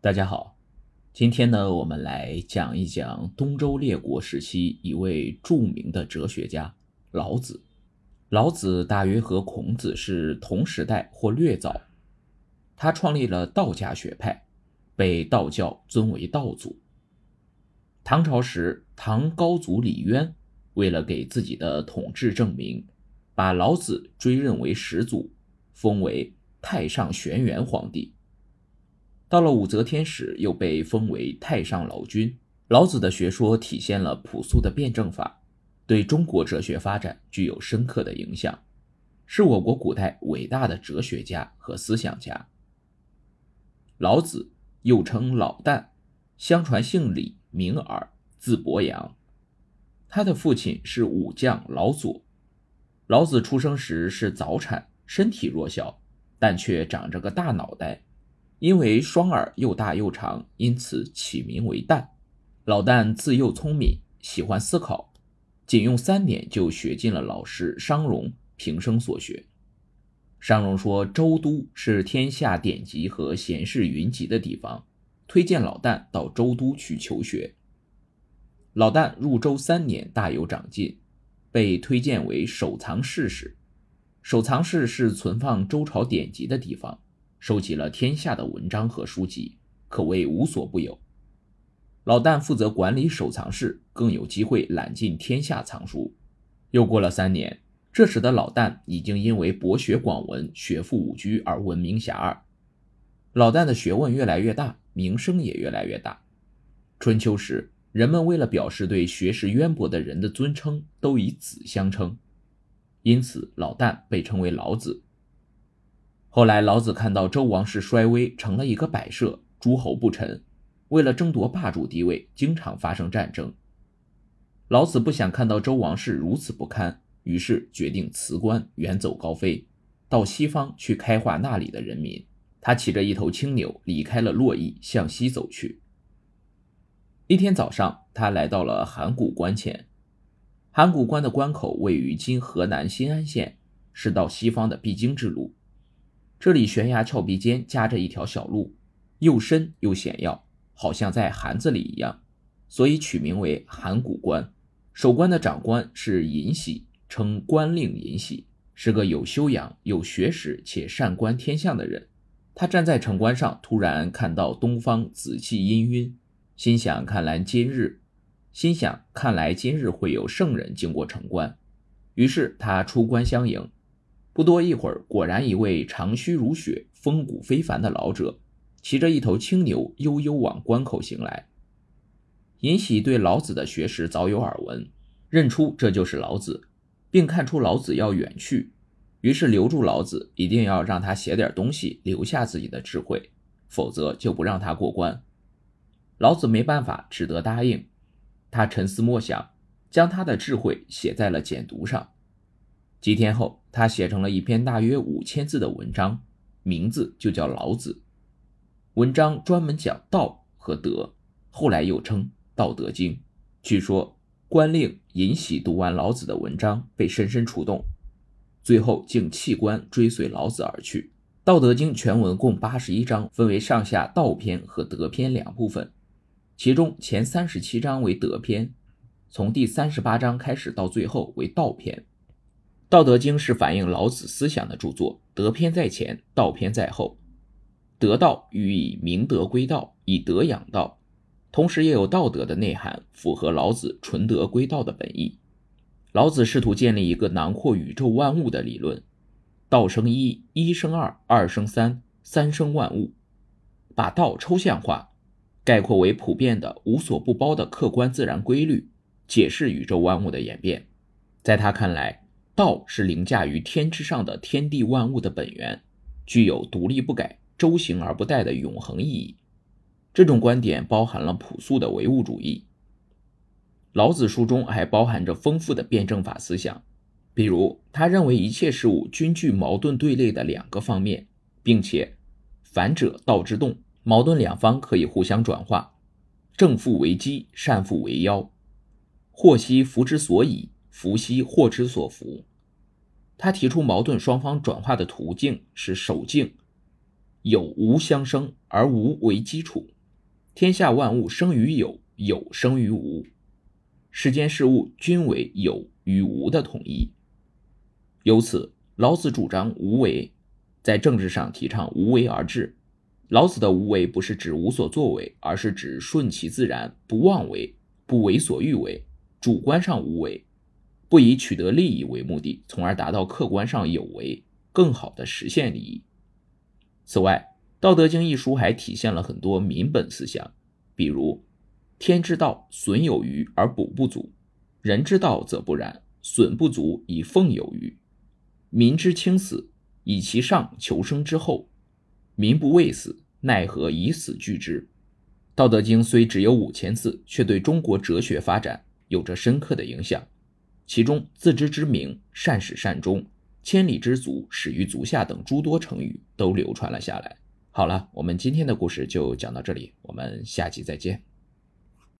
大家好，今天呢，我们来讲一讲东周列国时期一位著名的哲学家老子。老子大约和孔子是同时代或略早，他创立了道家学派，被道教尊为道祖。唐朝时，唐高祖李渊为了给自己的统治证明，把老子追认为始祖，封为太上玄元皇帝。到了武则天时，又被封为太上老君。老子的学说体现了朴素的辩证法，对中国哲学发展具有深刻的影响，是我国古代伟大的哲学家和思想家。老子又称老旦，相传姓李，名耳，字伯阳。他的父亲是武将老左。老子出生时是早产，身体弱小，但却长着个大脑袋。因为双耳又大又长，因此起名为旦。老旦自幼聪明，喜欢思考，仅用三年就学尽了老师商容平生所学。商容说：“周都是天下典籍和贤士云集的地方，推荐老旦到周都去求学。”老旦入周三年，大有长进，被推荐为守藏室使。守藏室是存放周朝典籍的地方。收集了天下的文章和书籍，可谓无所不有。老旦负责管理收藏室，更有机会揽尽天下藏书。又过了三年，这时的老旦已经因为博学广文、学富五车而闻名遐迩。老旦的学问越来越大，名声也越来越大。春秋时，人们为了表示对学识渊博的人的尊称，都以子相称，因此老旦被称为老子。后来，老子看到周王室衰微，成了一个摆设，诸侯不臣，为了争夺霸主地位，经常发生战争。老子不想看到周王室如此不堪，于是决定辞官，远走高飞，到西方去开化那里的人民。他骑着一头青牛，离开了洛邑，向西走去。一天早上，他来到了函谷关前。函谷关的关口位于今河南新安县，是到西方的必经之路。这里悬崖峭壁间夹着一条小路，又深又险要，好像在函子里一样，所以取名为函谷关。守关的长官是尹喜，称关令尹喜，是个有修养、有学识且善观天象的人。他站在城关上，突然看到东方紫气氤氲，心想：看来今日，心想看来今日会有圣人经过城关。于是他出关相迎。不多一会儿，果然一位长须如雪、风骨非凡的老者，骑着一头青牛，悠悠往关口行来。尹喜对老子的学识早有耳闻，认出这就是老子，并看出老子要远去，于是留住老子，一定要让他写点东西，留下自己的智慧，否则就不让他过关。老子没办法，只得答应。他沉思默想，将他的智慧写在了简牍上。几天后，他写成了一篇大约五千字的文章，名字就叫《老子》。文章专门讲道和德，后来又称《道德经》。据说官令尹喜读完老子的文章，被深深触动，最后竟弃官追随老子而去。《道德经》全文共八十一章，分为上下道篇和德篇两部分，其中前三十七章为德篇，从第三十八章开始到最后为道篇。《道德经》是反映老子思想的著作，德篇在前，道篇在后。得道寓意明德归道，以德养道，同时也有道德的内涵，符合老子纯德归道的本意。老子试图建立一个囊括宇宙万物的理论：道生一，一生二，二生三，三生万物。把道抽象化，概括为普遍的、无所不包的客观自然规律，解释宇宙万物的演变。在他看来，道是凌驾于天之上的天地万物的本源，具有独立不改、周行而不殆的永恒意义。这种观点包含了朴素的唯物主义。老子书中还包含着丰富的辩证法思想，比如他认为一切事物均具矛盾对立的两个方面，并且反者道之动，矛盾两方可以互相转化，正负为基，善负为妖，祸兮福之所以，福兮祸之所伏。他提出矛盾双方转化的途径是守静，有无相生，而无为基础。天下万物生于有，有生于无。世间事物均为有与无的统一。由此，老子主张无为，在政治上提倡无为而治。老子的无为不是指无所作为，而是指顺其自然，不妄为，不为所欲为，主观上无为。不以取得利益为目的，从而达到客观上有为，更好的实现利益。此外，《道德经》一书还体现了很多民本思想，比如“天之道，损有余而补不足；人之道则不然，损不足以奉有余。民之轻死，以其上求生之后，民不畏死，奈何以死惧之？”《道德经》虽只有五千字，却对中国哲学发展有着深刻的影响。其中“自知之明”“善始善终”“千里之足，始于足下”等诸多成语都流传了下来。好了，我们今天的故事就讲到这里，我们下集再见。